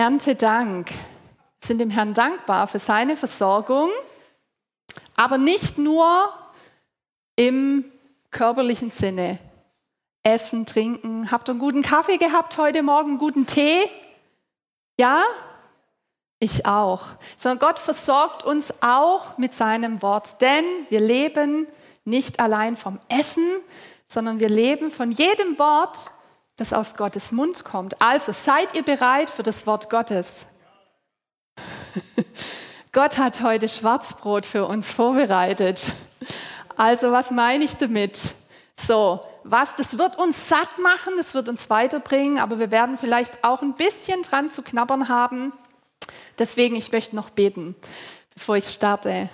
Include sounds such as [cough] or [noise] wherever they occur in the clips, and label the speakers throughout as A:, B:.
A: Erntedank. Wir sind dem Herrn dankbar für seine Versorgung, aber nicht nur im körperlichen Sinne. Essen, trinken. Habt ihr einen guten Kaffee gehabt heute Morgen, guten Tee? Ja? Ich auch. Sondern Gott versorgt uns auch mit seinem Wort, denn wir leben nicht allein vom Essen, sondern wir leben von jedem Wort, das aus Gottes Mund kommt. Also seid ihr bereit für das Wort Gottes? [laughs] Gott hat heute Schwarzbrot für uns vorbereitet. Also was meine ich damit? So, was, das wird uns satt machen, das wird uns weiterbringen, aber wir werden vielleicht auch ein bisschen dran zu knabbern haben. Deswegen, ich möchte noch beten, bevor ich starte.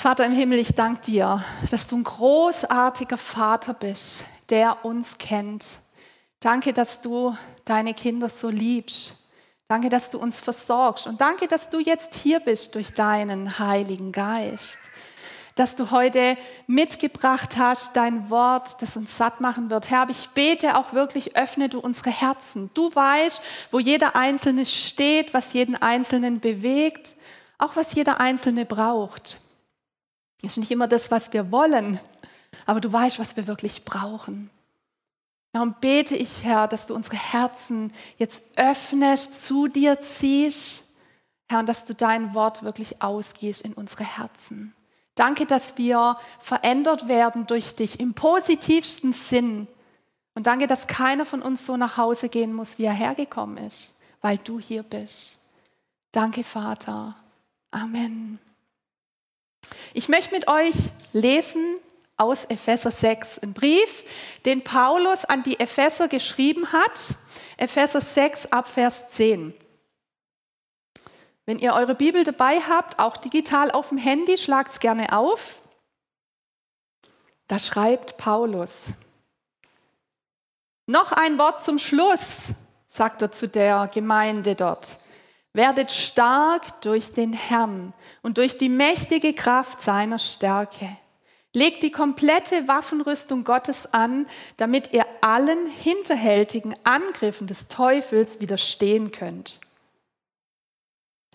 A: Vater im Himmel, ich danke dir, dass du ein großartiger Vater bist, der uns kennt. Danke, dass du deine Kinder so liebst. Danke, dass du uns versorgst. Und danke, dass du jetzt hier bist durch deinen Heiligen Geist. Dass du heute mitgebracht hast, dein Wort, das uns satt machen wird. Herr, ich bete auch wirklich, öffne du unsere Herzen. Du weißt, wo jeder Einzelne steht, was jeden Einzelnen bewegt, auch was jeder Einzelne braucht. Das ist nicht immer das, was wir wollen, aber du weißt, was wir wirklich brauchen. Darum bete ich, Herr, dass du unsere Herzen jetzt öffnest, zu dir ziehst, Herr, und dass du dein Wort wirklich ausgehst in unsere Herzen. Danke, dass wir verändert werden durch dich im positivsten Sinn. Und danke, dass keiner von uns so nach Hause gehen muss, wie er hergekommen ist, weil du hier bist. Danke, Vater. Amen. Ich möchte mit euch lesen aus Epheser 6, ein Brief, den Paulus an die Epheser geschrieben hat. Epheser 6 ab Vers 10. Wenn ihr eure Bibel dabei habt, auch digital auf dem Handy, schlagt es gerne auf. Da schreibt Paulus. Noch ein Wort zum Schluss, sagt er zu der Gemeinde dort. Werdet stark durch den Herrn und durch die mächtige Kraft seiner Stärke. Legt die komplette Waffenrüstung Gottes an, damit ihr allen hinterhältigen Angriffen des Teufels widerstehen könnt.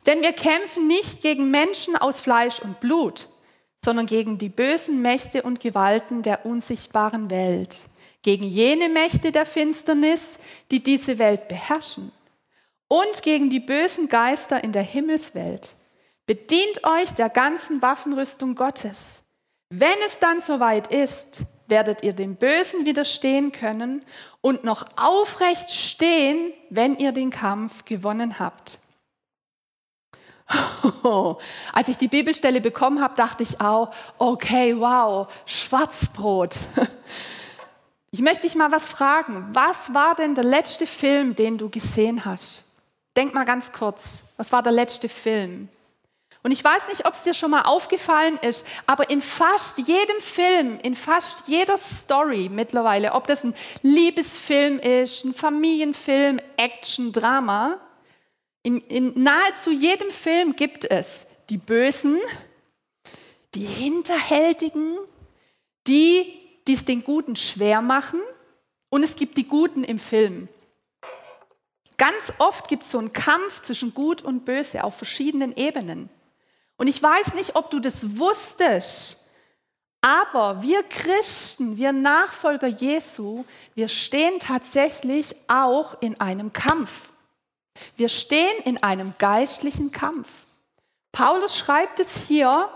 A: Denn wir kämpfen nicht gegen Menschen aus Fleisch und Blut, sondern gegen die bösen Mächte und Gewalten der unsichtbaren Welt, gegen jene Mächte der Finsternis, die diese Welt beherrschen und gegen die bösen Geister in der Himmelswelt. Bedient euch der ganzen Waffenrüstung Gottes. Wenn es dann soweit ist, werdet ihr dem Bösen widerstehen können und noch aufrecht stehen, wenn ihr den Kampf gewonnen habt. [laughs] als ich die Bibelstelle bekommen habe, dachte ich auch, okay, wow, Schwarzbrot. [laughs] Ich möchte dich mal was fragen. Was war denn der letzte Film, den du gesehen hast? Denk mal ganz kurz, was war der letzte Film? Und ich weiß nicht, ob es dir schon mal aufgefallen ist, aber in fast jedem Film, in fast jeder Story mittlerweile, ob das ein Liebesfilm ist, ein Familienfilm, Action, Drama, in, in nahezu jedem Film gibt es die Bösen, die Hinterhältigen, die, die es den Guten schwer machen und es gibt die Guten im Film. Ganz oft gibt es so einen Kampf zwischen Gut und Böse auf verschiedenen Ebenen. Und ich weiß nicht, ob du das wusstest, aber wir Christen, wir Nachfolger Jesu, wir stehen tatsächlich auch in einem Kampf. Wir stehen in einem geistlichen Kampf. Paulus schreibt es hier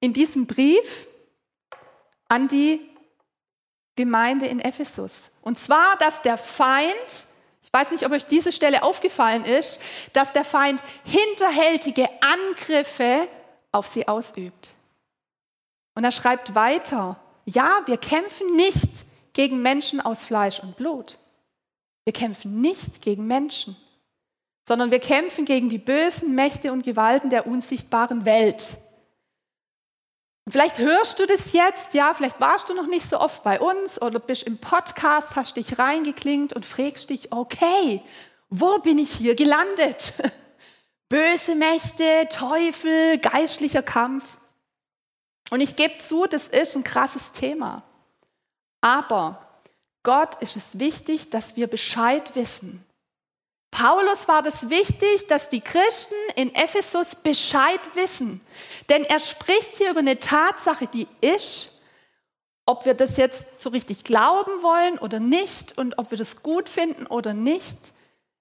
A: in diesem Brief an die Gemeinde in Ephesus. Und zwar, dass der Feind weiß nicht, ob euch diese Stelle aufgefallen ist, dass der Feind hinterhältige Angriffe auf sie ausübt. Und er schreibt weiter, ja, wir kämpfen nicht gegen Menschen aus Fleisch und Blut. Wir kämpfen nicht gegen Menschen, sondern wir kämpfen gegen die bösen Mächte und Gewalten der unsichtbaren Welt. Und vielleicht hörst du das jetzt, ja, vielleicht warst du noch nicht so oft bei uns oder bist im Podcast, hast dich reingeklingt und fragst dich, okay, wo bin ich hier gelandet? [laughs] Böse Mächte, Teufel, geistlicher Kampf. Und ich gebe zu, das ist ein krasses Thema. Aber Gott ist es wichtig, dass wir Bescheid wissen. Paulus war das wichtig, dass die Christen in Ephesus Bescheid wissen. Denn er spricht hier über eine Tatsache, die ist, ob wir das jetzt so richtig glauben wollen oder nicht und ob wir das gut finden oder nicht.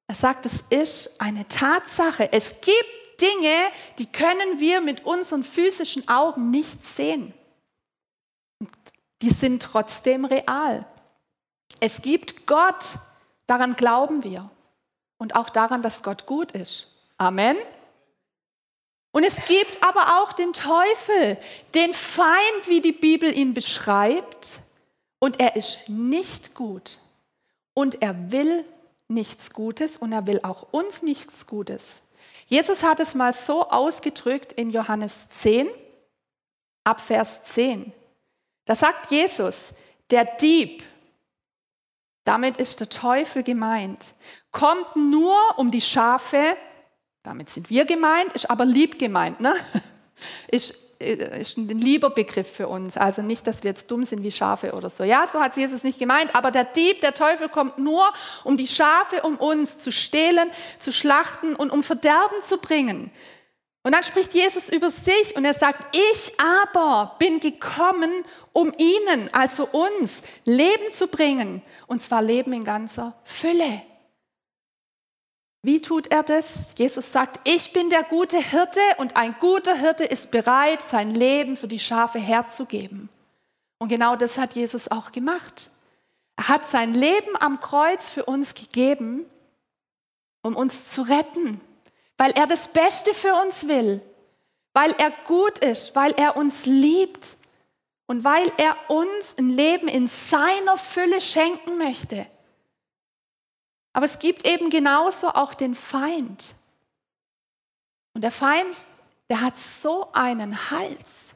A: Er sagt, es ist eine Tatsache. Es gibt Dinge, die können wir mit unseren physischen Augen nicht sehen. Die sind trotzdem real. Es gibt Gott, daran glauben wir. Und auch daran, dass Gott gut ist. Amen. Und es gibt aber auch den Teufel, den Feind, wie die Bibel ihn beschreibt. Und er ist nicht gut. Und er will nichts Gutes und er will auch uns nichts Gutes. Jesus hat es mal so ausgedrückt in Johannes 10, ab Vers 10. Da sagt Jesus, der Dieb, damit ist der Teufel gemeint, kommt nur um die Schafe damit sind wir gemeint, ist aber lieb gemeint. Ne? [laughs] Ist, ist ein lieber Begriff für uns. Also nicht, dass wir jetzt dumm sind wie Schafe oder so. Ja, so hat Jesus nicht gemeint. Aber der Dieb, der Teufel kommt nur, um die Schafe um uns zu stehlen, zu schlachten und um Verderben zu bringen. Und dann spricht Jesus über sich und er sagt, ich aber bin gekommen, um ihnen, also uns, Leben zu bringen. Und zwar Leben in ganzer Fülle. Wie tut er das? Jesus sagt, ich bin der gute Hirte und ein guter Hirte ist bereit, sein Leben für die Schafe herzugeben. Und genau das hat Jesus auch gemacht. Er hat sein Leben am Kreuz für uns gegeben, um uns zu retten, weil er das Beste für uns will, weil er gut ist, weil er uns liebt und weil er uns ein Leben in seiner Fülle schenken möchte. Aber es gibt eben genauso auch den Feind. Und der Feind, der hat so einen Hals.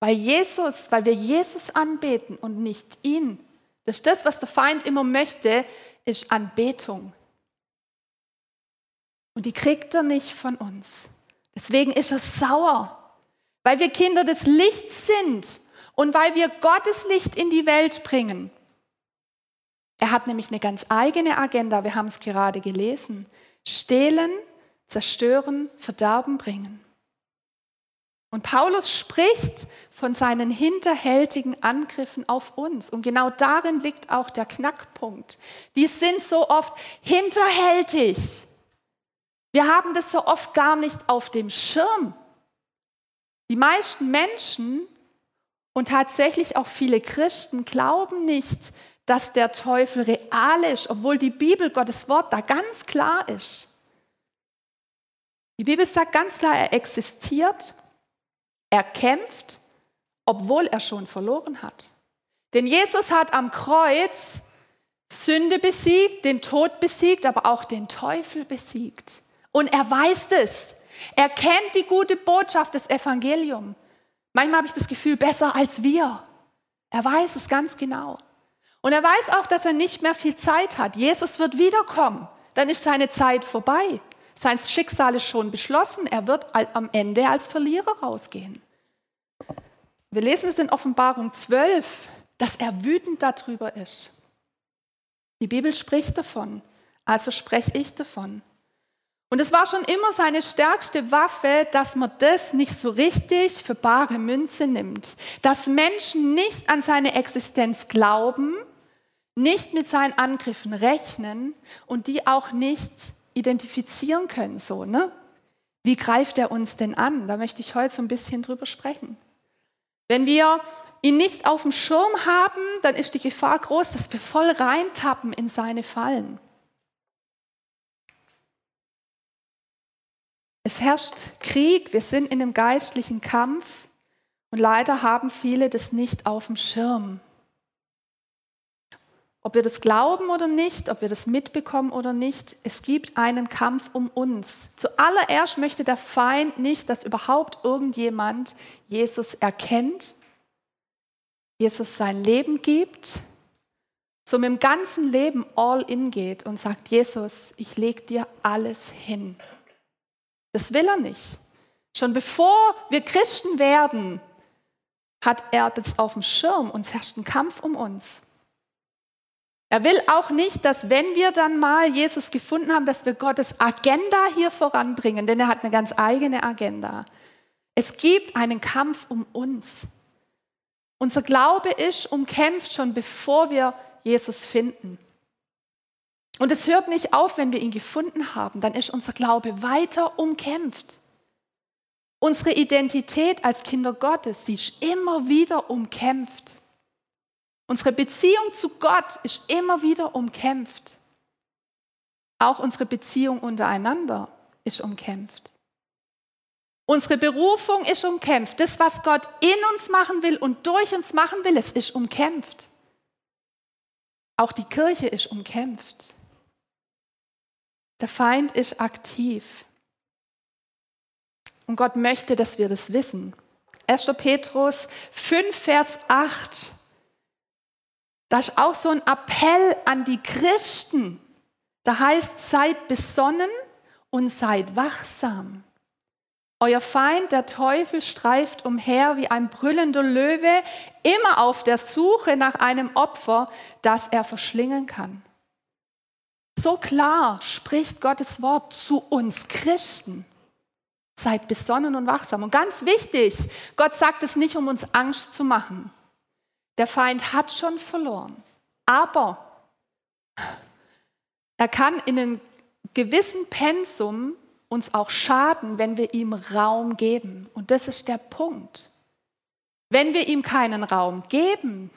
A: Weil Jesus, weil wir Jesus anbeten und nicht ihn. Das ist das, was der Feind immer möchte, ist Anbetung. Und die kriegt er nicht von uns. Deswegen ist er sauer, weil wir Kinder des Lichts sind und weil wir Gottes Licht in die Welt bringen. Er hat nämlich eine ganz eigene Agenda, wir haben es gerade gelesen. Stehlen, zerstören, Verderben bringen. Und Paulus spricht von seinen hinterhältigen Angriffen auf uns. Und genau darin liegt auch der Knackpunkt. Die sind so oft hinterhältig. Wir haben das so oft gar nicht auf dem Schirm. Die meisten Menschen und tatsächlich auch viele Christen glauben nicht, dass der Teufel real ist, obwohl die Bibel, Gottes Wort, da ganz klar ist. Die Bibel sagt ganz klar, er existiert, er kämpft, obwohl er schon verloren hat. Denn Jesus hat am Kreuz Sünde besiegt, den Tod besiegt, aber auch den Teufel besiegt. Und er weiß es. Er kennt die gute Botschaft des Evangeliums. Manchmal habe ich das Gefühl, besser als wir. Er weiß es ganz genau. Und er weiß auch, dass er nicht mehr viel Zeit hat. Jesus wird wiederkommen. Dann ist seine Zeit vorbei. Sein Schicksal ist schon beschlossen. Er wird am Ende als Verlierer rausgehen. Wir lesen es in Offenbarung 12, dass er wütend darüber ist. Die Bibel spricht davon, also spreche ich davon. Und es war schon immer seine stärkste Waffe, dass man das nicht so richtig für bare Münze nimmt. Dass Menschen nicht an seine Existenz glauben, nicht mit seinen Angriffen rechnen und die auch nicht identifizieren können. So, ne? Wie greift er uns denn an? Da möchte ich heute so ein bisschen drüber sprechen. Wenn wir ihn nicht auf dem Schirm haben, dann ist die Gefahr groß, dass wir voll reintappen in seine Fallen. Es herrscht Krieg, wir sind in einem geistlichen Kampf und leider haben viele das nicht auf dem Schirm. Ob wir das glauben oder nicht, ob wir das mitbekommen oder nicht, es gibt einen Kampf um uns. Zuallererst möchte der Feind nicht, dass überhaupt irgendjemand Jesus erkennt, Jesus sein Leben gibt, so mit dem ganzen Leben all in geht und sagt, Jesus, ich lege dir alles hin. Das will er nicht. Schon bevor wir Christen werden, hat er das auf dem Schirm und herrscht ein Kampf um uns. Er will auch nicht, dass wenn wir dann mal Jesus gefunden haben, dass wir Gottes Agenda hier voranbringen, denn er hat eine ganz eigene Agenda. Es gibt einen Kampf um uns. Unser Glaube ist umkämpft schon bevor wir Jesus finden. Und es hört nicht auf, wenn wir ihn gefunden haben, dann ist unser Glaube weiter umkämpft. Unsere Identität als Kinder Gottes, sie ist immer wieder umkämpft. Unsere Beziehung zu Gott ist immer wieder umkämpft. Auch unsere Beziehung untereinander ist umkämpft. Unsere Berufung ist umkämpft. Das, was Gott in uns machen will und durch uns machen will, es ist umkämpft. Auch die Kirche ist umkämpft. Der Feind ist aktiv. Und Gott möchte, dass wir das wissen. 1. Petrus 5, Vers 8 da ist auch so ein Appell an die Christen. Da heißt, seid besonnen und seid wachsam. Euer Feind, der Teufel, streift umher wie ein brüllender Löwe, immer auf der Suche nach einem Opfer, das er verschlingen kann. So klar spricht Gottes Wort zu uns Christen. Seid besonnen und wachsam. Und ganz wichtig, Gott sagt es nicht, um uns Angst zu machen. Der Feind hat schon verloren. Aber er kann in einem gewissen Pensum uns auch schaden, wenn wir ihm Raum geben. Und das ist der Punkt. Wenn wir ihm keinen Raum geben,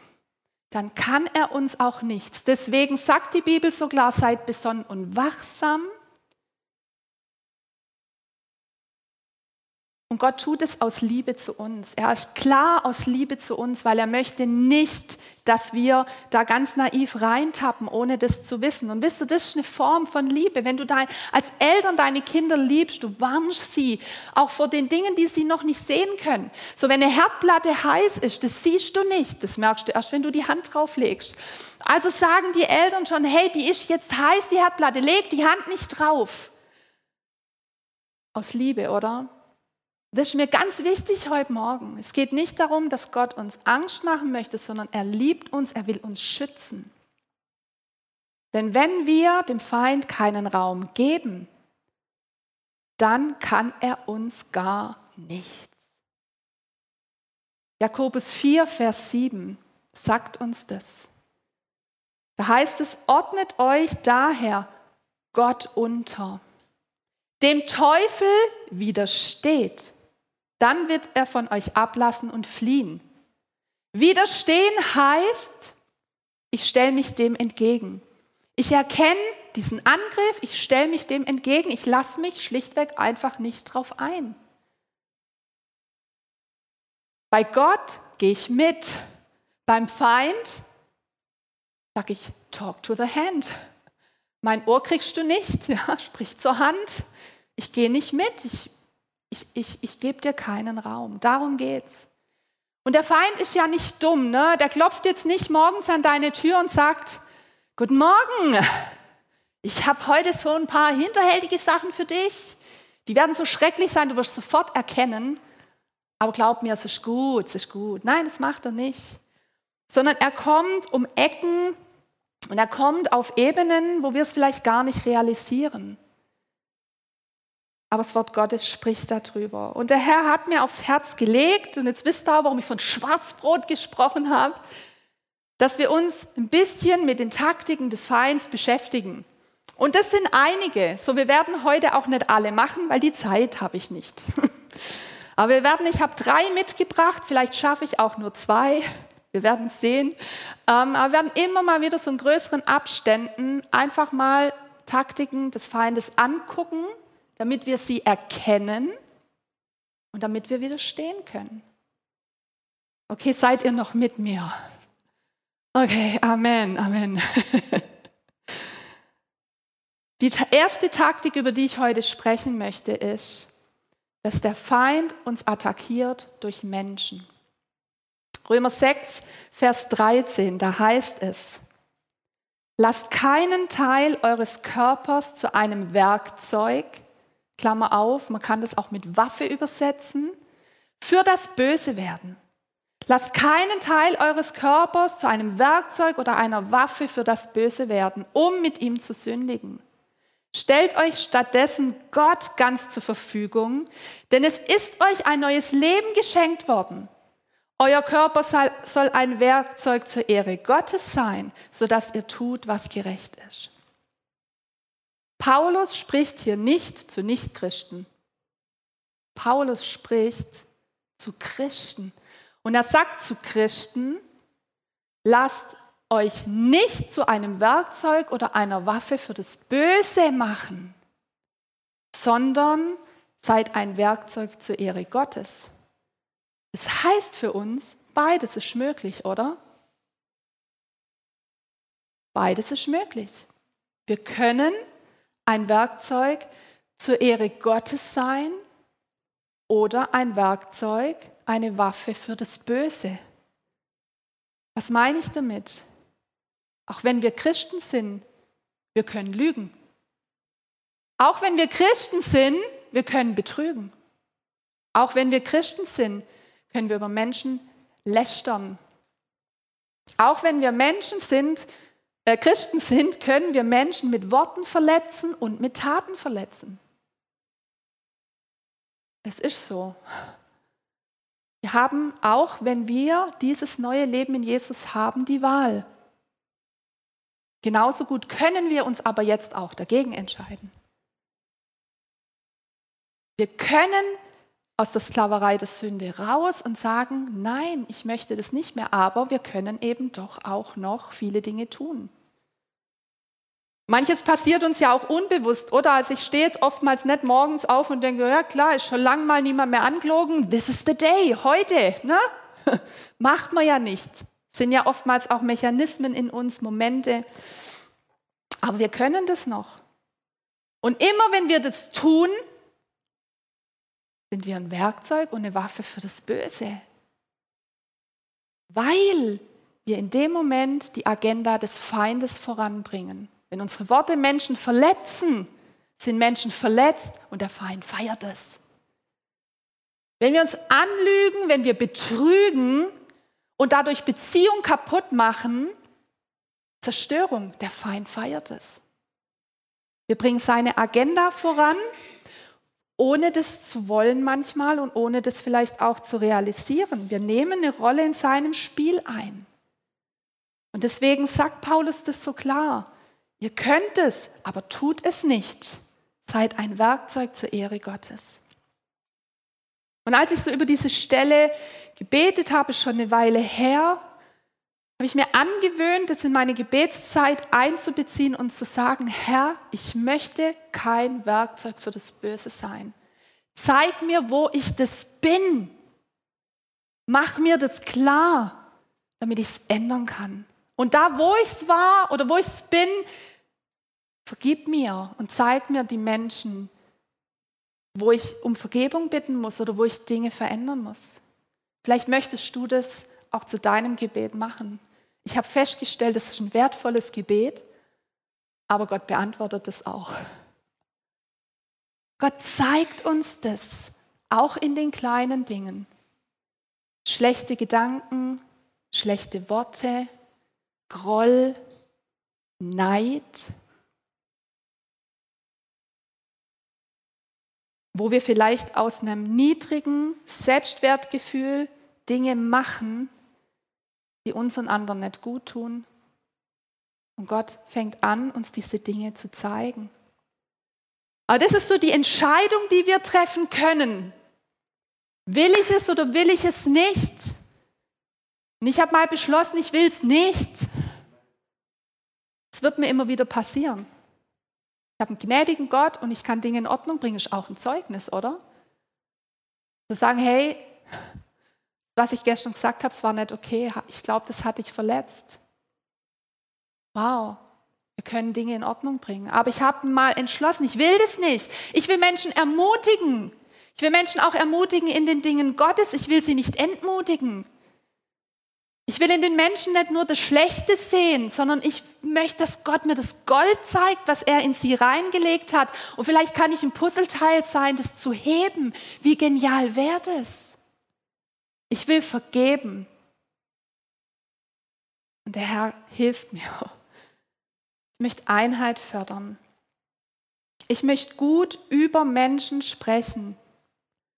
A: dann kann er uns auch nichts. Deswegen sagt die Bibel so klar, seid besonnen und wachsam Und Gott tut es aus Liebe zu uns. Er ist klar aus Liebe zu uns, weil er möchte nicht, dass wir da ganz naiv reintappen, ohne das zu wissen. Und wisst ihr, das ist eine Form von Liebe. Wenn du dein, als Eltern deine Kinder liebst, du warnst sie auch vor den Dingen, die sie noch nicht sehen können. So, wenn eine Herdplatte heiß ist, das siehst du nicht. Das merkst du erst, wenn du die Hand drauf legst. Also sagen die Eltern schon, hey, die ist jetzt heiß, die Herdplatte, leg die Hand nicht drauf. Aus Liebe, oder? Das ist mir ganz wichtig heute Morgen. Es geht nicht darum, dass Gott uns Angst machen möchte, sondern er liebt uns, er will uns schützen. Denn wenn wir dem Feind keinen Raum geben, dann kann er uns gar nichts. Jakobus 4, Vers 7 sagt uns das. Da heißt es, ordnet euch daher Gott unter. Dem Teufel widersteht dann wird er von euch ablassen und fliehen. Widerstehen heißt, ich stelle mich dem entgegen. Ich erkenne diesen Angriff, ich stelle mich dem entgegen, ich lasse mich schlichtweg einfach nicht drauf ein. Bei Gott gehe ich mit, beim Feind sage ich, talk to the hand. Mein Ohr kriegst du nicht, [laughs] ja, sprich zur Hand. Ich gehe nicht mit, ich ich, ich, ich gebe dir keinen Raum. Darum geht's. Und der Feind ist ja nicht dumm, ne? Der klopft jetzt nicht morgens an deine Tür und sagt: Guten Morgen, ich habe heute so ein paar hinterhältige Sachen für dich. Die werden so schrecklich sein, du wirst sofort erkennen. Aber glaub mir, es ist gut, es ist gut. Nein, das macht er nicht. Sondern er kommt um Ecken und er kommt auf Ebenen, wo wir es vielleicht gar nicht realisieren. Aber das Wort Gottes spricht darüber. Und der Herr hat mir aufs Herz gelegt, und jetzt wisst ihr, warum ich von Schwarzbrot gesprochen habe, dass wir uns ein bisschen mit den Taktiken des Feinds beschäftigen. Und das sind einige. So, wir werden heute auch nicht alle machen, weil die Zeit habe ich nicht. [laughs] Aber wir werden, ich habe drei mitgebracht, vielleicht schaffe ich auch nur zwei. Wir werden sehen. Ähm, aber wir werden immer mal wieder so in größeren Abständen einfach mal Taktiken des Feindes angucken damit wir sie erkennen und damit wir widerstehen können. Okay, seid ihr noch mit mir? Okay, Amen, Amen. [laughs] Die erste Taktik, über die ich heute sprechen möchte, ist, dass der Feind uns attackiert durch Menschen. Römer 6, Vers 13, da heißt es, lasst keinen Teil eures Körpers zu einem Werkzeug, Klammer auf, man kann das auch mit Waffe übersetzen, für das Böse werden, Lasst keinen Teil eures Körpers zu einem Werkzeug oder einer Waffe für das Böse werden, um mit ihm zu sündigen. Stellt euch stattdessen Gott ganz zur Verfügung, denn es ist euch ein neues Leben geschenkt worden. Euer Körper soll ein Werkzeug zur Ehre Gottes sein, sodass ihr tut, was gerecht ist. Paulus spricht hier nicht zu Nichtchristen. Paulus spricht zu Christen. Und er sagt zu Christen, lasst euch nicht zu einem Werkzeug oder einer Waffe für das Böse machen, sondern seid ein Werkzeug zur Ehre Gottes. Das heißt für uns, beides ist möglich, oder? Beides ist möglich. Wir können ein Werkzeug zur Ehre Gottes sein oder ein Werkzeug, eine Waffe für das Böse. Was meine ich damit? Auch wenn wir Christen sind, wir können lügen. Auch wenn wir Christen sind, wir können betrügen. Auch wenn wir Christen sind, können wir über Menschen lästern. Auch wenn wir Menschen sind, Christen sind, können wir Menschen mit Worten verletzen und mit Taten verletzen. Es ist so. Wir haben auch, wenn wir dieses neue Leben in Jesus haben, die Wahl. Genauso gut können wir uns aber jetzt auch dagegen entscheiden. Wir können aus der Sklaverei der Sünde raus und sagen, nein, ich möchte das nicht mehr, aber wir können eben doch auch noch viele Dinge tun. Manches passiert uns ja auch unbewusst, oder? Also ich stehe jetzt oftmals nicht morgens auf und denke, ja klar, ist schon lange mal niemand mehr angelogen. This is the day, heute. Ne? [laughs] Macht man ja nicht. Sind ja oftmals auch Mechanismen in uns, Momente. Aber wir können das noch. Und immer wenn wir das tun, sind wir ein Werkzeug und eine Waffe für das Böse. Weil wir in dem Moment die Agenda des Feindes voranbringen. Wenn unsere Worte Menschen verletzen, sind Menschen verletzt und der Feind feiert es. Wenn wir uns anlügen, wenn wir betrügen und dadurch Beziehung kaputt machen, Zerstörung, der Feind feiert es. Wir bringen seine Agenda voran, ohne das zu wollen manchmal und ohne das vielleicht auch zu realisieren. Wir nehmen eine Rolle in seinem Spiel ein. Und deswegen sagt Paulus das so klar. Ihr könnt es, aber tut es nicht. Seid ein Werkzeug zur Ehre Gottes. Und als ich so über diese Stelle gebetet habe, schon eine Weile her, habe ich mir angewöhnt, das in meine Gebetszeit einzubeziehen und zu sagen, Herr, ich möchte kein Werkzeug für das Böse sein. Zeig mir, wo ich das bin. Mach mir das klar, damit ich es ändern kann. Und da, wo ich es war oder wo ich es bin, Vergib mir und zeig mir die Menschen, wo ich um Vergebung bitten muss oder wo ich Dinge verändern muss. Vielleicht möchtest du das auch zu deinem Gebet machen. Ich habe festgestellt, das ist ein wertvolles Gebet, aber Gott beantwortet es auch. Gott zeigt uns das, auch in den kleinen Dingen. Schlechte Gedanken, schlechte Worte, Groll, Neid, wo wir vielleicht aus einem niedrigen Selbstwertgefühl Dinge machen, die uns und anderen nicht gut tun. Und Gott fängt an, uns diese Dinge zu zeigen. Aber das ist so die Entscheidung, die wir treffen können. Will ich es oder will ich es nicht? Und ich habe mal beschlossen, ich will es nicht. Es wird mir immer wieder passieren. Ich habe einen gnädigen Gott und ich kann Dinge in Ordnung bringen, ist auch ein Zeugnis, oder? Zu sagen, hey, was ich gestern gesagt habe, es war nicht okay, ich glaube, das hat dich verletzt. Wow, wir können Dinge in Ordnung bringen. Aber ich habe mal entschlossen, ich will das nicht. Ich will Menschen ermutigen. Ich will Menschen auch ermutigen in den Dingen Gottes. Ich will sie nicht entmutigen. Ich will in den Menschen nicht nur das Schlechte sehen, sondern ich möchte, dass Gott mir das Gold zeigt, was er in sie reingelegt hat. Und vielleicht kann ich ein Puzzleteil sein, das zu heben. Wie genial wäre das? Ich will vergeben. Und der Herr hilft mir. Ich möchte Einheit fördern. Ich möchte gut über Menschen sprechen.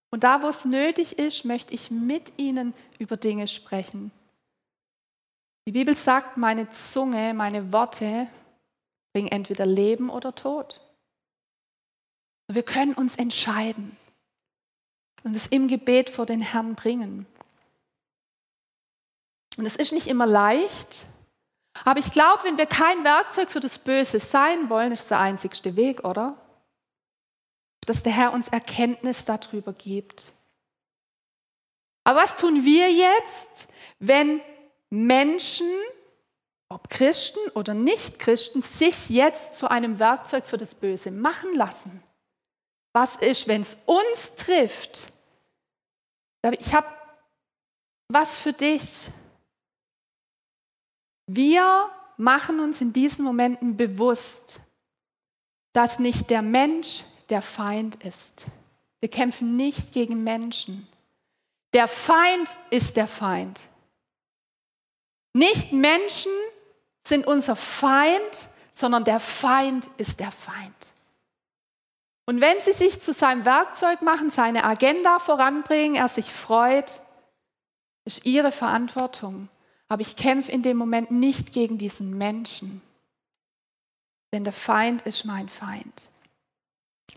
A: Und da, wo es nötig ist, möchte ich mit ihnen über Dinge sprechen. Die Bibel sagt, meine Zunge, meine Worte bringen entweder Leben oder Tod. Wir können uns entscheiden und es im Gebet vor den Herrn bringen. Und es ist nicht immer leicht, aber ich glaube, wenn wir kein Werkzeug für das Böse sein wollen, ist der einzigste Weg, oder? dass der Herr uns Erkenntnis darüber gibt. Aber was tun wir jetzt, wenn Menschen, ob Christen oder Nicht-Christen, sich jetzt zu einem Werkzeug für das Böse machen lassen? Was ist, wenn es uns trifft? Ich habe was für dich. Wir machen uns in diesen Momenten bewusst, dass nicht der Mensch der Feind ist. Wir kämpfen nicht gegen Menschen. Der Feind ist der Feind. Nicht Menschen sind unser Feind, sondern der Feind ist der Feind. Und wenn sie sich zu seinem Werkzeug machen, seine Agenda voranbringen, er sich freut, ist ihre Verantwortung. Aber ich kämpfe in dem Moment nicht gegen diesen Menschen, denn der Feind ist mein Feind.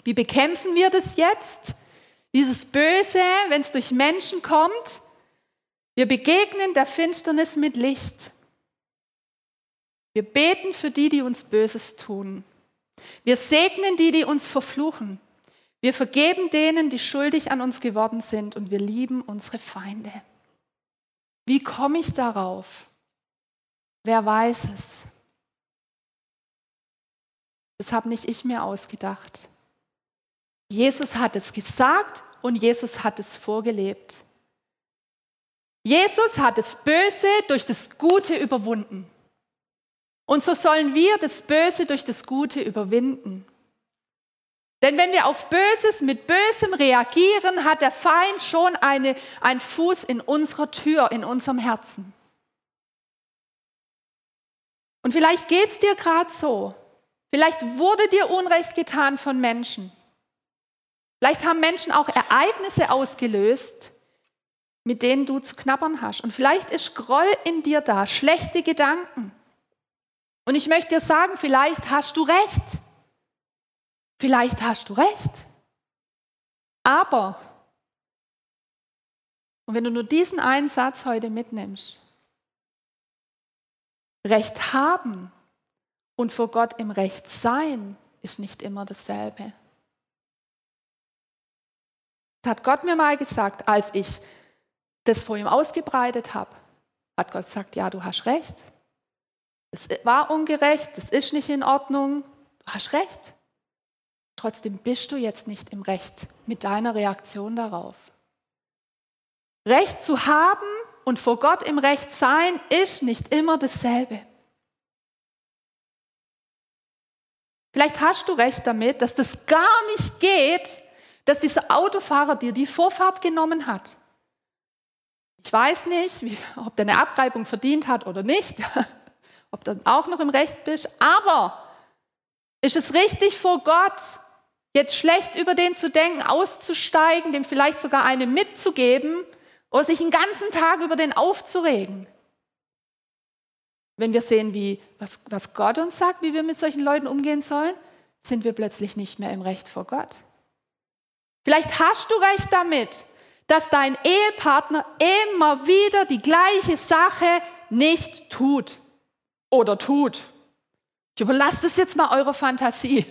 A: Wie bekämpfen wir das jetzt? Dieses Böse, wenn es durch Menschen kommt. Wir begegnen der Finsternis mit Licht. Wir beten für die, die uns Böses tun. Wir segnen die, die uns verfluchen. Wir vergeben denen, die schuldig an uns geworden sind und wir lieben unsere Feinde. Wie komme ich darauf? Wer weiß es? Das habe nicht ich mir ausgedacht. Jesus hat es gesagt und Jesus hat es vorgelebt. Jesus hat das Böse durch das Gute überwunden. Und so sollen wir das Böse durch das Gute überwinden. Denn wenn wir auf Böses mit Bösem reagieren, hat der Feind schon eine, einen Fuß in unserer Tür, in unserem Herzen. Und vielleicht geht es dir gerade so. Vielleicht wurde dir Unrecht getan von Menschen. Vielleicht haben Menschen auch Ereignisse ausgelöst, mit denen du zu knabbern hast. Und vielleicht ist Groll in dir da, schlechte Gedanken. Und ich möchte dir sagen, vielleicht hast du recht. Vielleicht hast du recht. Aber, und wenn du nur diesen einen Satz heute mitnimmst, Recht haben und vor Gott im Recht sein ist nicht immer dasselbe hat Gott mir mal gesagt, als ich das vor ihm ausgebreitet habe, hat Gott gesagt, ja, du hast recht. Es war ungerecht, das ist nicht in Ordnung, du hast recht. Trotzdem bist du jetzt nicht im Recht mit deiner Reaktion darauf. Recht zu haben und vor Gott im Recht sein ist nicht immer dasselbe. Vielleicht hast du recht damit, dass das gar nicht geht, dass dieser Autofahrer dir die Vorfahrt genommen hat. Ich weiß nicht, ob der eine Abreibung verdient hat oder nicht, [laughs] ob du auch noch im Recht bist, aber ist es richtig vor Gott, jetzt schlecht über den zu denken, auszusteigen, dem vielleicht sogar eine mitzugeben oder sich den ganzen Tag über den aufzuregen? Wenn wir sehen, wie, was, was Gott uns sagt, wie wir mit solchen Leuten umgehen sollen, sind wir plötzlich nicht mehr im Recht vor Gott. Vielleicht hast du recht damit, dass dein Ehepartner immer wieder die gleiche Sache nicht tut oder tut. Ich überlasse das jetzt mal eurer Fantasie.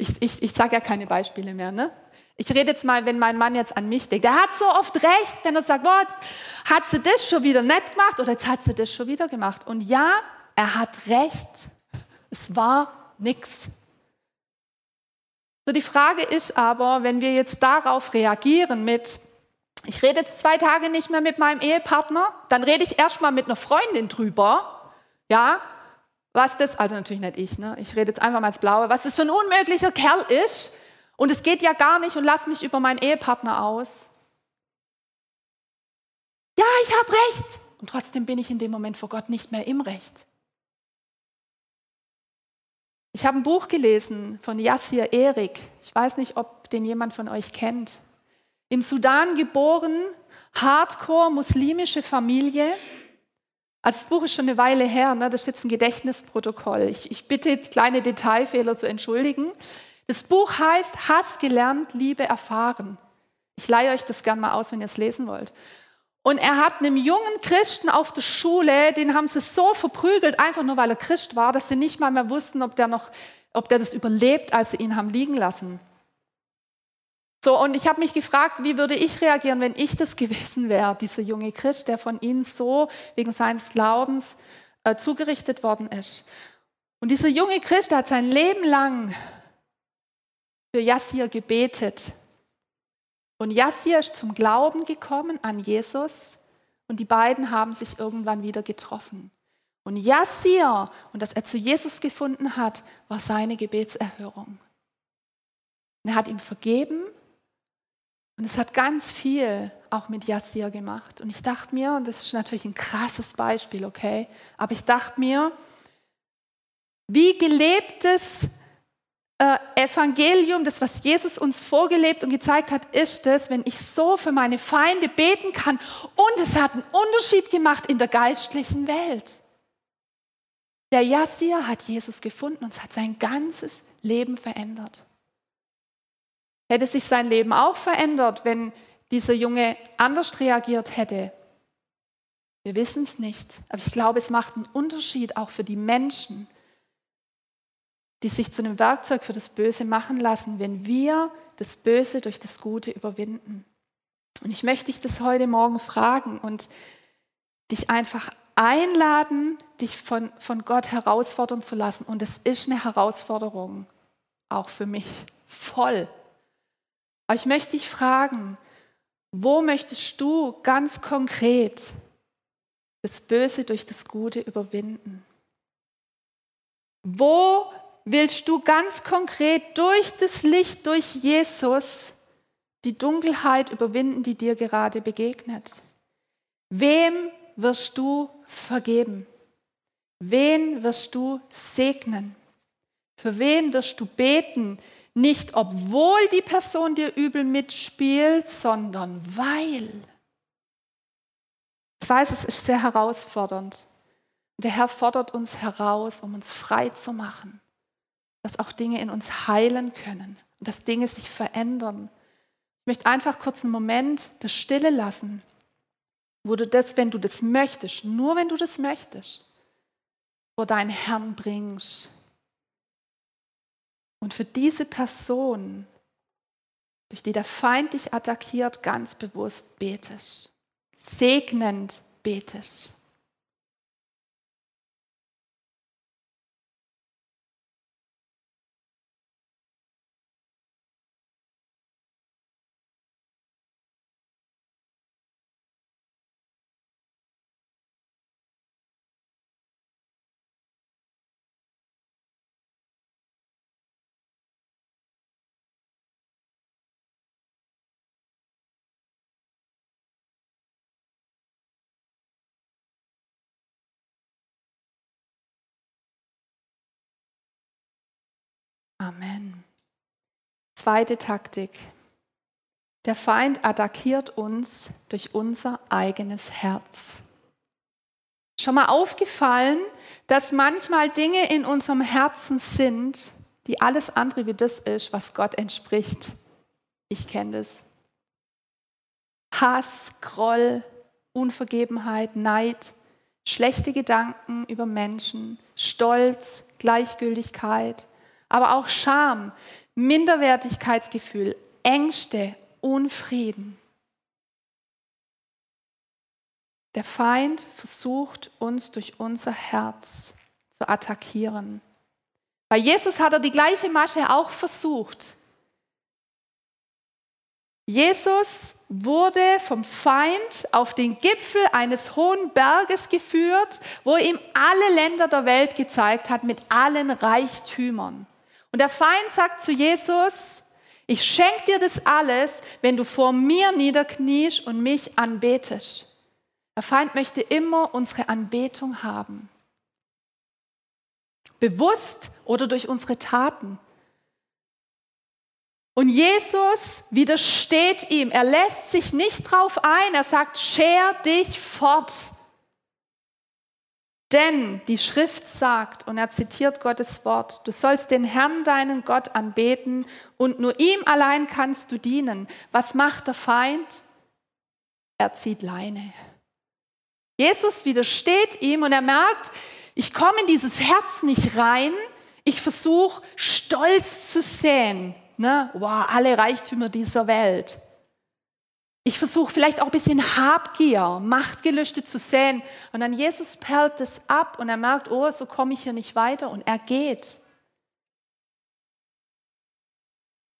A: Ich, ich, ich sage ja keine Beispiele mehr. Ne? Ich rede jetzt mal, wenn mein Mann jetzt an mich denkt. Er hat so oft recht, wenn er sagt, boah, jetzt hat sie das schon wieder nett gemacht oder jetzt hat sie das schon wieder gemacht. Und ja, er hat recht. Es war nichts. So die Frage ist aber, wenn wir jetzt darauf reagieren mit, ich rede jetzt zwei Tage nicht mehr mit meinem Ehepartner, dann rede ich erstmal mit einer Freundin drüber, ja, was das, also natürlich nicht ich, ne? ich rede jetzt einfach mal als Blaue, was das für ein unmöglicher Kerl ist und es geht ja gar nicht und lass mich über meinen Ehepartner aus. Ja, ich habe recht. Und trotzdem bin ich in dem Moment vor Gott nicht mehr im Recht. Ich habe ein Buch gelesen von Yassir Erik. Ich weiß nicht, ob den jemand von euch kennt. Im Sudan geboren, hardcore muslimische Familie. Also das Buch ist schon eine Weile her, ne? das ist jetzt ein Gedächtnisprotokoll. Ich, ich bitte, kleine Detailfehler zu entschuldigen. Das Buch heißt Hass gelernt, Liebe erfahren. Ich leihe euch das gern mal aus, wenn ihr es lesen wollt. Und er hat einem jungen Christen auf der Schule, den haben sie so verprügelt, einfach nur weil er Christ war, dass sie nicht mal mehr wussten, ob der noch, ob der das überlebt, als sie ihn haben liegen lassen. So, und ich habe mich gefragt, wie würde ich reagieren, wenn ich das [laughs] gewesen wäre, dieser junge Christ, der von ihnen so wegen seines Glaubens äh, zugerichtet worden ist. Und dieser junge Christ, hat sein Leben lang für Yassir gebetet. Und Yassir ist zum Glauben gekommen an Jesus und die beiden haben sich irgendwann wieder getroffen. Und Yassir und dass er zu Jesus gefunden hat, war seine Gebetserhörung. Und er hat ihm vergeben und es hat ganz viel auch mit Yassir gemacht. Und ich dachte mir, und das ist natürlich ein krasses Beispiel, okay, aber ich dachte mir, wie gelebtes äh, Evangelium, das, was Jesus uns vorgelebt und gezeigt hat, ist es, wenn ich so für meine Feinde beten kann. Und es hat einen Unterschied gemacht in der geistlichen Welt. Der Yassir hat Jesus gefunden und es hat sein ganzes Leben verändert. Hätte sich sein Leben auch verändert, wenn dieser Junge anders reagiert hätte? Wir wissen es nicht. Aber ich glaube, es macht einen Unterschied auch für die Menschen, die sich zu einem Werkzeug für das Böse machen lassen, wenn wir das Böse durch das Gute überwinden. Und ich möchte dich das heute Morgen fragen und dich einfach einladen, dich von, von Gott herausfordern zu lassen. Und es ist eine Herausforderung, auch für mich, voll. Aber ich möchte dich fragen, wo möchtest du ganz konkret das Böse durch das Gute überwinden? Wo willst du ganz konkret durch das Licht, durch Jesus, die Dunkelheit überwinden, die dir gerade begegnet? Wem wirst du vergeben? Wen wirst du segnen? Für wen wirst du beten? Nicht obwohl die Person dir übel mitspielt, sondern weil. Ich weiß, es ist sehr herausfordernd. Der Herr fordert uns heraus, um uns frei zu machen dass auch Dinge in uns heilen können und dass Dinge sich verändern. Ich möchte einfach kurz einen Moment der Stille lassen, wo du das, wenn du das möchtest, nur wenn du das möchtest, vor deinen Herrn bringst. Und für diese Person, durch die der Feind dich attackiert, ganz bewusst betest. Segnend betest. Amen. Zweite Taktik. Der Feind attackiert uns durch unser eigenes Herz. Schon mal aufgefallen, dass manchmal Dinge in unserem Herzen sind, die alles andere wie das ist, was Gott entspricht. Ich kenne das. Hass, Groll, Unvergebenheit, Neid, schlechte Gedanken über Menschen, Stolz, Gleichgültigkeit, aber auch Scham, Minderwertigkeitsgefühl, Ängste, Unfrieden. Der Feind versucht uns durch unser Herz zu attackieren. Bei Jesus hat er die gleiche Masche auch versucht. Jesus wurde vom Feind auf den Gipfel eines hohen Berges geführt, wo ihm alle Länder der Welt gezeigt hat mit allen Reichtümern. Und der Feind sagt zu Jesus, ich schenke dir das alles, wenn du vor mir niederkniest und mich anbetest. Der Feind möchte immer unsere Anbetung haben. Bewusst oder durch unsere Taten. Und Jesus widersteht ihm. Er lässt sich nicht drauf ein. Er sagt, scher dich fort. Denn die Schrift sagt, und er zitiert Gottes Wort, du sollst den Herrn, deinen Gott, anbeten und nur ihm allein kannst du dienen. Was macht der Feind? Er zieht Leine. Jesus widersteht ihm und er merkt, ich komme in dieses Herz nicht rein. Ich versuche stolz zu sehen. Ne? Wow, alle Reichtümer dieser Welt. Ich versuche vielleicht auch ein bisschen Habgier, Machtgelüste zu sehen. Und dann Jesus perlt es ab und er merkt, oh, so komme ich hier nicht weiter und er geht.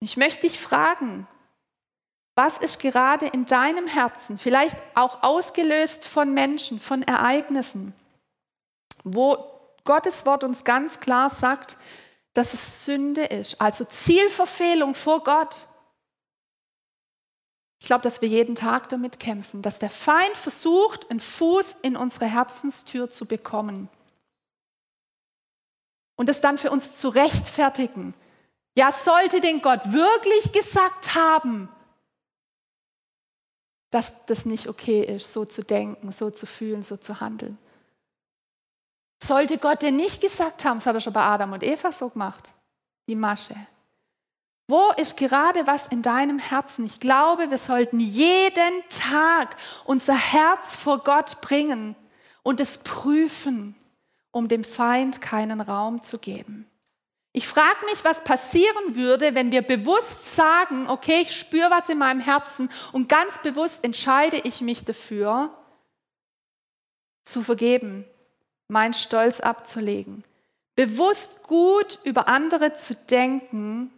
A: Ich möchte dich fragen, was ist gerade in deinem Herzen, vielleicht auch ausgelöst von Menschen, von Ereignissen, wo Gottes Wort uns ganz klar sagt, dass es Sünde ist, also Zielverfehlung vor Gott. Ich glaube, dass wir jeden Tag damit kämpfen, dass der Feind versucht, einen Fuß in unsere Herzenstür zu bekommen. Und es dann für uns zu rechtfertigen. Ja, sollte denn Gott wirklich gesagt haben, dass das nicht okay ist, so zu denken, so zu fühlen, so zu handeln? Sollte Gott denn nicht gesagt haben, das hat er schon bei Adam und Eva so gemacht, die Masche. Wo ist gerade was in deinem Herzen? Ich glaube, wir sollten jeden Tag unser Herz vor Gott bringen und es prüfen, um dem Feind keinen Raum zu geben. Ich frage mich, was passieren würde, wenn wir bewusst sagen, okay, ich spüre was in meinem Herzen und ganz bewusst entscheide ich mich dafür, zu vergeben, meinen Stolz abzulegen, bewusst gut über andere zu denken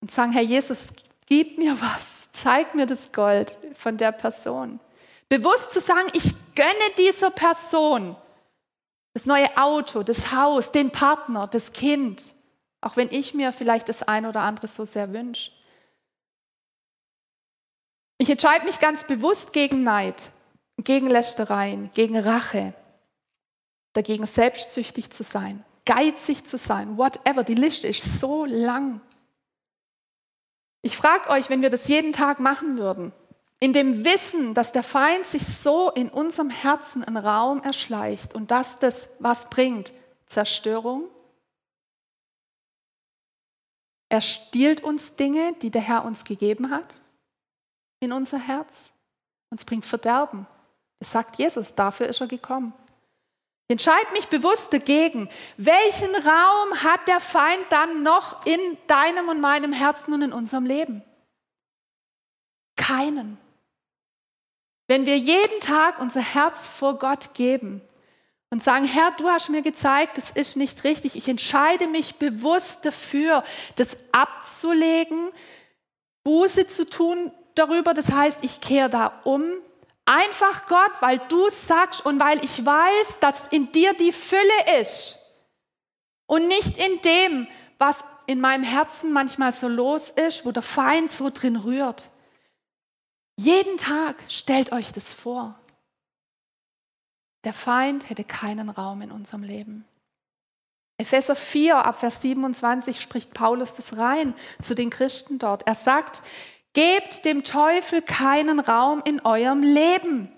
A: und sagen, Herr Jesus, gib mir was, zeig mir das Gold von der Person. Bewusst zu sagen, ich gönne dieser Person das neue Auto, das Haus, den Partner, das Kind, auch wenn ich mir vielleicht das eine oder andere so sehr wünsche. Ich entscheide mich ganz bewusst gegen Neid, gegen Lästereien, gegen Rache, dagegen selbstsüchtig zu sein, geizig zu sein, whatever. Die Liste ist so lang. Ich frage euch, wenn wir das jeden Tag machen würden, in dem Wissen, dass der Feind sich so in unserem Herzen einen Raum erschleicht und dass das was bringt, Zerstörung. Er stiehlt uns Dinge, die der Herr uns gegeben hat, in unser Herz. Uns bringt Verderben. Das sagt Jesus, dafür ist er gekommen. Ich entscheide mich bewusst dagegen. Welchen Raum hat der Feind dann noch in deinem und meinem Herzen und in unserem Leben? Keinen. Wenn wir jeden Tag unser Herz vor Gott geben und sagen, Herr, du hast mir gezeigt, das ist nicht richtig, ich entscheide mich bewusst dafür, das abzulegen, Buße zu tun darüber, das heißt, ich kehre da um, Einfach Gott, weil du sagst und weil ich weiß, dass in dir die Fülle ist. Und nicht in dem, was in meinem Herzen manchmal so los ist, wo der Feind so drin rührt. Jeden Tag stellt euch das vor. Der Feind hätte keinen Raum in unserem Leben. Epheser 4 ab Vers 27 spricht Paulus das rein zu den Christen dort. Er sagt, Gebt dem Teufel keinen Raum in eurem Leben.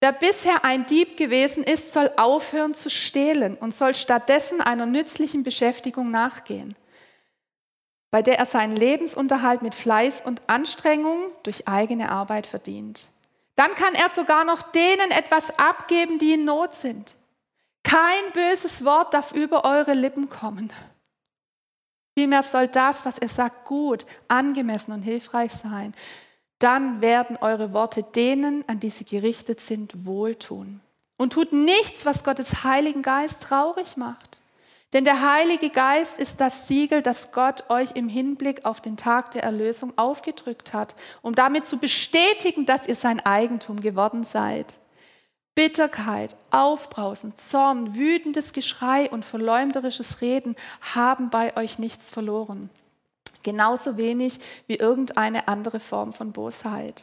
A: Wer bisher ein Dieb gewesen ist, soll aufhören zu stehlen und soll stattdessen einer nützlichen Beschäftigung nachgehen, bei der er seinen Lebensunterhalt mit Fleiß und Anstrengung durch eigene Arbeit verdient. Dann kann er sogar noch denen etwas abgeben, die in Not sind. Kein böses Wort darf über eure Lippen kommen. Vielmehr soll das, was er sagt, gut, angemessen und hilfreich sein. Dann werden eure Worte denen, an die sie gerichtet sind, wohltun. Und tut nichts, was Gottes Heiligen Geist traurig macht. Denn der Heilige Geist ist das Siegel, das Gott euch im Hinblick auf den Tag der Erlösung aufgedrückt hat, um damit zu bestätigen, dass ihr sein Eigentum geworden seid. Bitterkeit, Aufbrausen, Zorn, wütendes Geschrei und verleumderisches Reden haben bei euch nichts verloren. Genauso wenig wie irgendeine andere Form von Bosheit.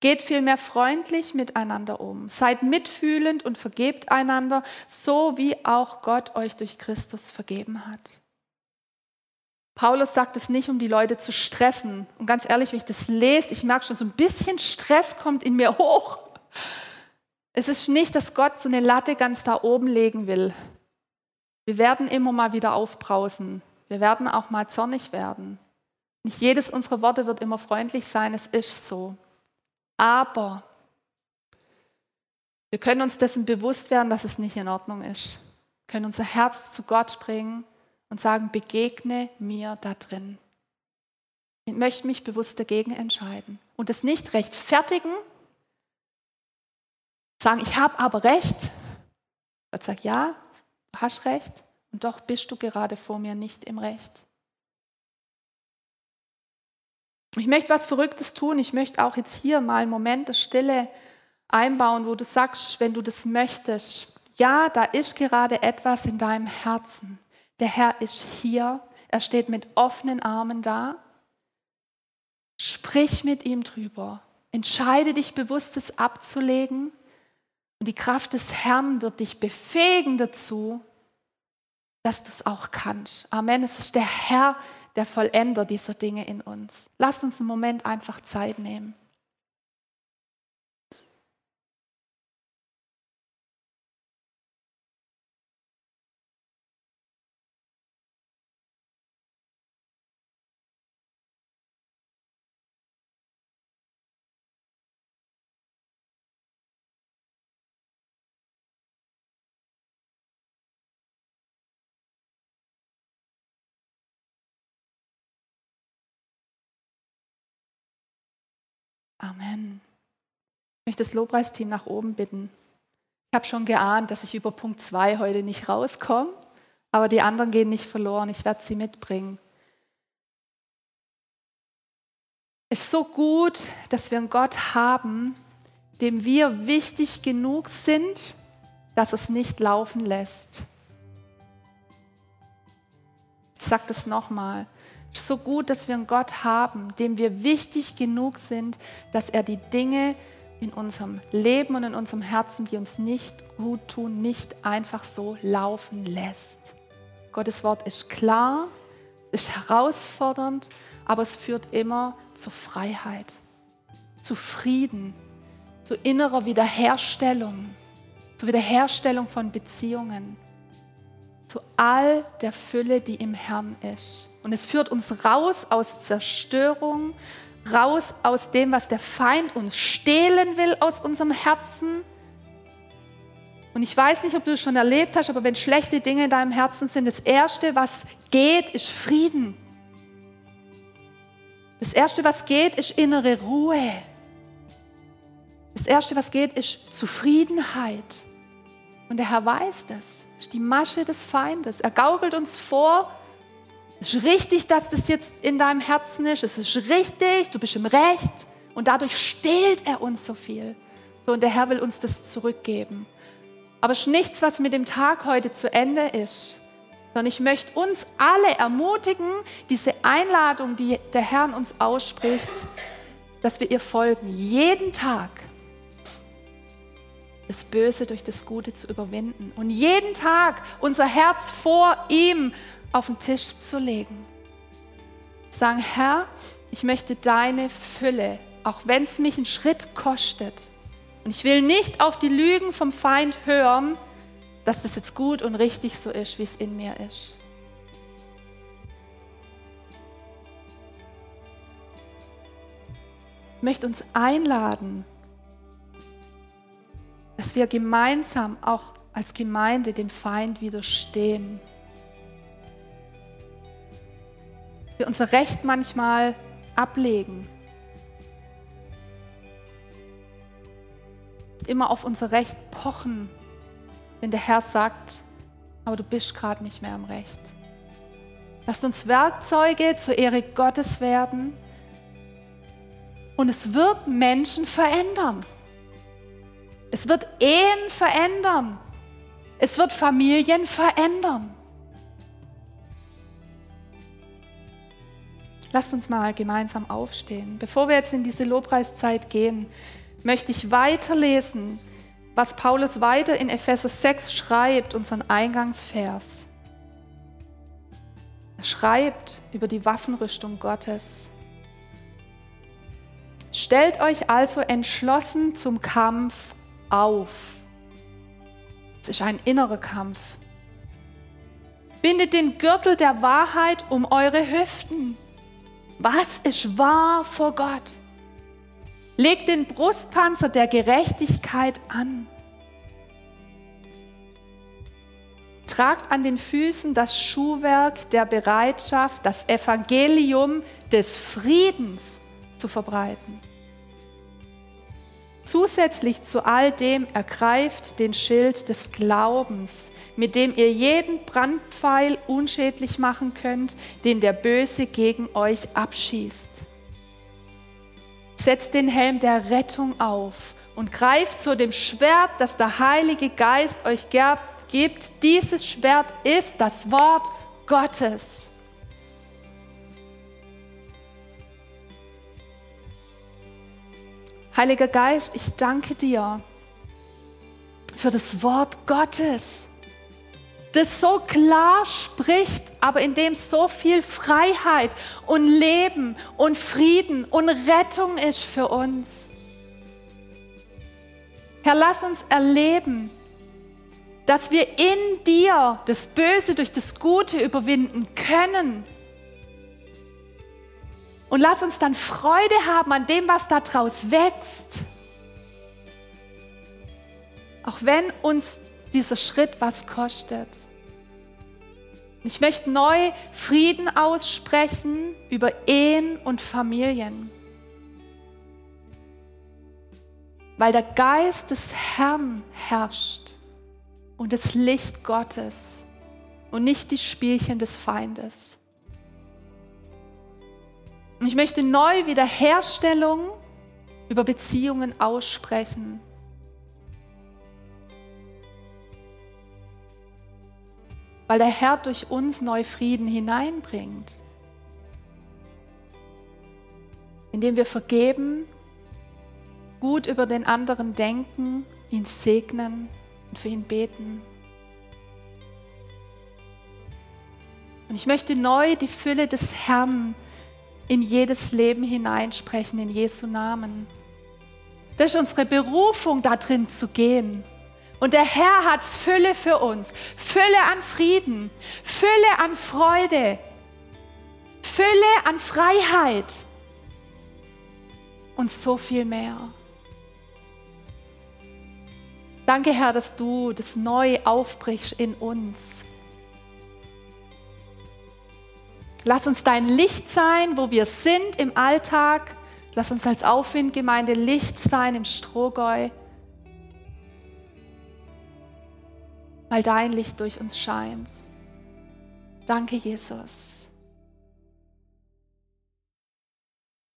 A: Geht vielmehr freundlich miteinander um. Seid mitfühlend und vergebt einander, so wie auch Gott euch durch Christus vergeben hat. Paulus sagt es nicht, um die Leute zu stressen. Und ganz ehrlich, wenn ich das lese, ich merke schon, so ein bisschen Stress kommt in mir [laughs] hoch. Es ist nicht, dass Gott so eine Latte ganz da oben legen will. Wir werden immer mal wieder aufbrausen. Wir werden auch mal zornig werden. Nicht jedes unserer Worte wird immer freundlich sein, es ist so. Aber wir können uns dessen bewusst werden, dass es nicht in Ordnung ist. Wir können unser Herz zu Gott bringen und sagen, begegne mir da drin. Ich möchte mich bewusst dagegen entscheiden und es nicht rechtfertigen, sagen, ich habe aber recht. Gott sagt, ja, du hast recht und doch bist du gerade vor mir nicht im Recht. Ich möchte was Verrücktes tun. Ich möchte auch jetzt hier mal einen Moment der Stille einbauen, wo du sagst, wenn du das möchtest, ja, da ist gerade etwas in deinem Herzen. Der Herr ist hier. Er steht mit offenen Armen da. Sprich mit ihm drüber. Entscheide dich bewusst, es abzulegen. Und die Kraft des Herrn wird dich befähigen dazu, dass du es auch kannst. Amen. Es ist der Herr, der Vollender dieser Dinge in uns. Lasst uns einen Moment einfach Zeit nehmen. Amen. Ich möchte das Lobpreisteam nach oben bitten. Ich habe schon geahnt, dass ich über Punkt 2 heute nicht rauskomme, aber die anderen gehen nicht verloren. Ich werde sie mitbringen. Es ist so gut, dass wir einen Gott haben, dem wir wichtig genug sind, dass es nicht laufen lässt. Ich sage das nochmal so gut, dass wir einen Gott haben, dem wir wichtig genug sind, dass er die Dinge in unserem Leben und in unserem Herzen, die uns nicht gut tun, nicht einfach so laufen lässt. Gottes Wort ist klar, ist herausfordernd, aber es führt immer zur Freiheit, zu Frieden, zu innerer Wiederherstellung, zur Wiederherstellung von Beziehungen, zu all der Fülle, die im Herrn ist. Und es führt uns raus aus Zerstörung, raus aus dem, was der Feind uns stehlen will aus unserem Herzen. Und ich weiß nicht, ob du es schon erlebt hast, aber wenn schlechte Dinge in deinem Herzen sind, das Erste, was geht, ist Frieden. Das Erste, was geht, ist innere Ruhe. Das Erste, was geht, ist Zufriedenheit. Und der Herr weiß das. Das ist die Masche des Feindes. Er gaukelt uns vor, es ist richtig, dass das jetzt in deinem Herzen ist. Es ist richtig, du bist im Recht. Und dadurch stehlt er uns so viel. So, und der Herr will uns das zurückgeben. Aber es ist nichts, was mit dem Tag heute zu Ende ist. Sondern ich möchte uns alle ermutigen, diese Einladung, die der Herr uns ausspricht, dass wir ihr folgen. Jeden Tag das Böse durch das Gute zu überwinden. Und jeden Tag unser Herz vor ihm auf den Tisch zu legen. Sagen, Herr, ich möchte deine Fülle, auch wenn es mich einen Schritt kostet. Und ich will nicht auf die Lügen vom Feind hören, dass das jetzt gut und richtig so ist, wie es in mir ist. Ich möchte uns einladen, dass wir gemeinsam auch als Gemeinde dem Feind widerstehen. Wir unser Recht manchmal ablegen. Immer auf unser Recht pochen, wenn der Herr sagt, aber du bist gerade nicht mehr am Recht. Lasst uns Werkzeuge zur Ehre Gottes werden und es wird Menschen verändern. Es wird Ehen verändern. Es wird Familien verändern. Lasst uns mal gemeinsam aufstehen. Bevor wir jetzt in diese Lobpreiszeit gehen, möchte ich weiterlesen, was Paulus weiter in Epheser 6 schreibt, unseren Eingangsvers. Er schreibt über die Waffenrüstung Gottes. Stellt euch also entschlossen zum Kampf auf. Es ist ein innerer Kampf. Bindet den Gürtel der Wahrheit um eure Hüften. Was ist wahr vor Gott? Legt den Brustpanzer der Gerechtigkeit an. Tragt an den Füßen das Schuhwerk der Bereitschaft, das Evangelium des Friedens zu verbreiten. Zusätzlich zu all dem ergreift den Schild des Glaubens, mit dem ihr jeden Brandpfeil unschädlich machen könnt, den der Böse gegen euch abschießt. Setzt den Helm der Rettung auf und greift zu dem Schwert, das der Heilige Geist euch gibt. Dieses Schwert ist das Wort Gottes. Heiliger Geist, ich danke dir für das Wort Gottes, das so klar spricht, aber in dem so viel Freiheit und Leben und Frieden und Rettung ist für uns. Herr, lass uns erleben, dass wir in dir das Böse durch das Gute überwinden können und lass uns dann Freude haben an dem, was daraus wächst. Auch wenn uns dieser Schritt was kostet. Ich möchte neu Frieden aussprechen über Ehen und Familien. Weil der Geist des Herrn herrscht und das Licht Gottes und nicht die Spielchen des Feindes. Und ich möchte neu Wiederherstellung über Beziehungen aussprechen. Weil der Herr durch uns neu Frieden hineinbringt. Indem wir vergeben, gut über den anderen denken, ihn segnen und für ihn beten. Und ich möchte neu die Fülle des Herrn in jedes Leben hineinsprechen, in Jesu Namen. Das ist unsere Berufung, da drin zu gehen. Und der Herr hat Fülle für uns, Fülle an Frieden, Fülle an Freude, Fülle an Freiheit und so viel mehr. Danke, Herr, dass du das neu aufbrichst in uns. Lass uns dein Licht sein, wo wir sind im Alltag. Lass uns als Aufwindgemeinde Licht sein im Strohgäu, weil dein Licht durch uns scheint. Danke, Jesus.